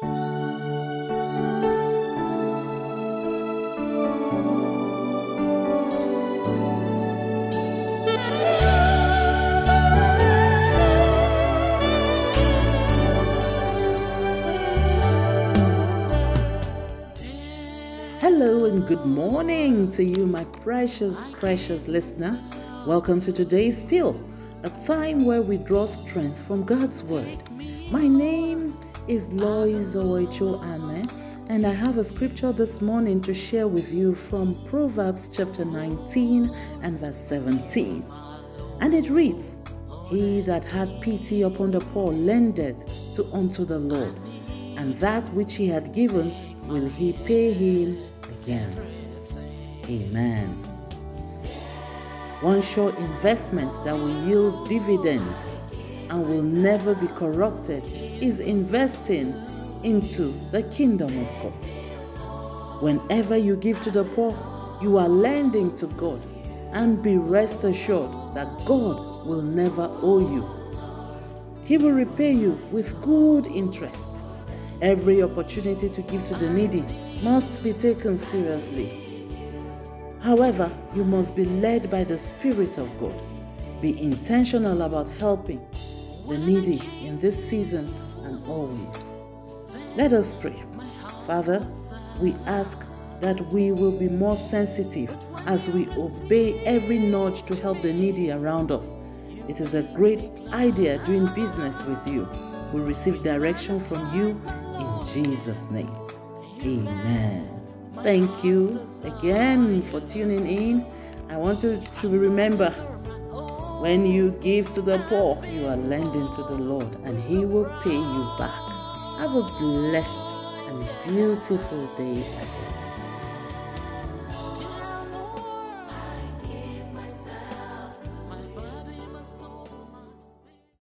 Hello and good morning to you, my precious, precious listener. Welcome to today's pill, a time where we draw strength from God's Word. My name is Lois Ame, and I have a scripture this morning to share with you from Proverbs chapter 19 and verse 17. And it reads, He that had pity upon the poor lendeth to unto the Lord, and that which he had given will he pay him again. Amen. One sure investment that will yield dividends and will never be corrupted is investing into the kingdom of God. Whenever you give to the poor, you are lending to God, and be rest assured that God will never owe you. He will repay you with good interest. Every opportunity to give to the needy must be taken seriously. However, you must be led by the Spirit of God. Be intentional about helping the needy in this season and always. Let us pray. Father, we ask that we will be more sensitive as we obey every nudge to help the needy around us. It is a great idea doing business with you. We receive direction from you in Jesus' name. Amen. Thank you again for tuning in. I want you to remember when you give to the poor, you are lending to the Lord and He will pay you back. Have a blessed and beautiful day ahead.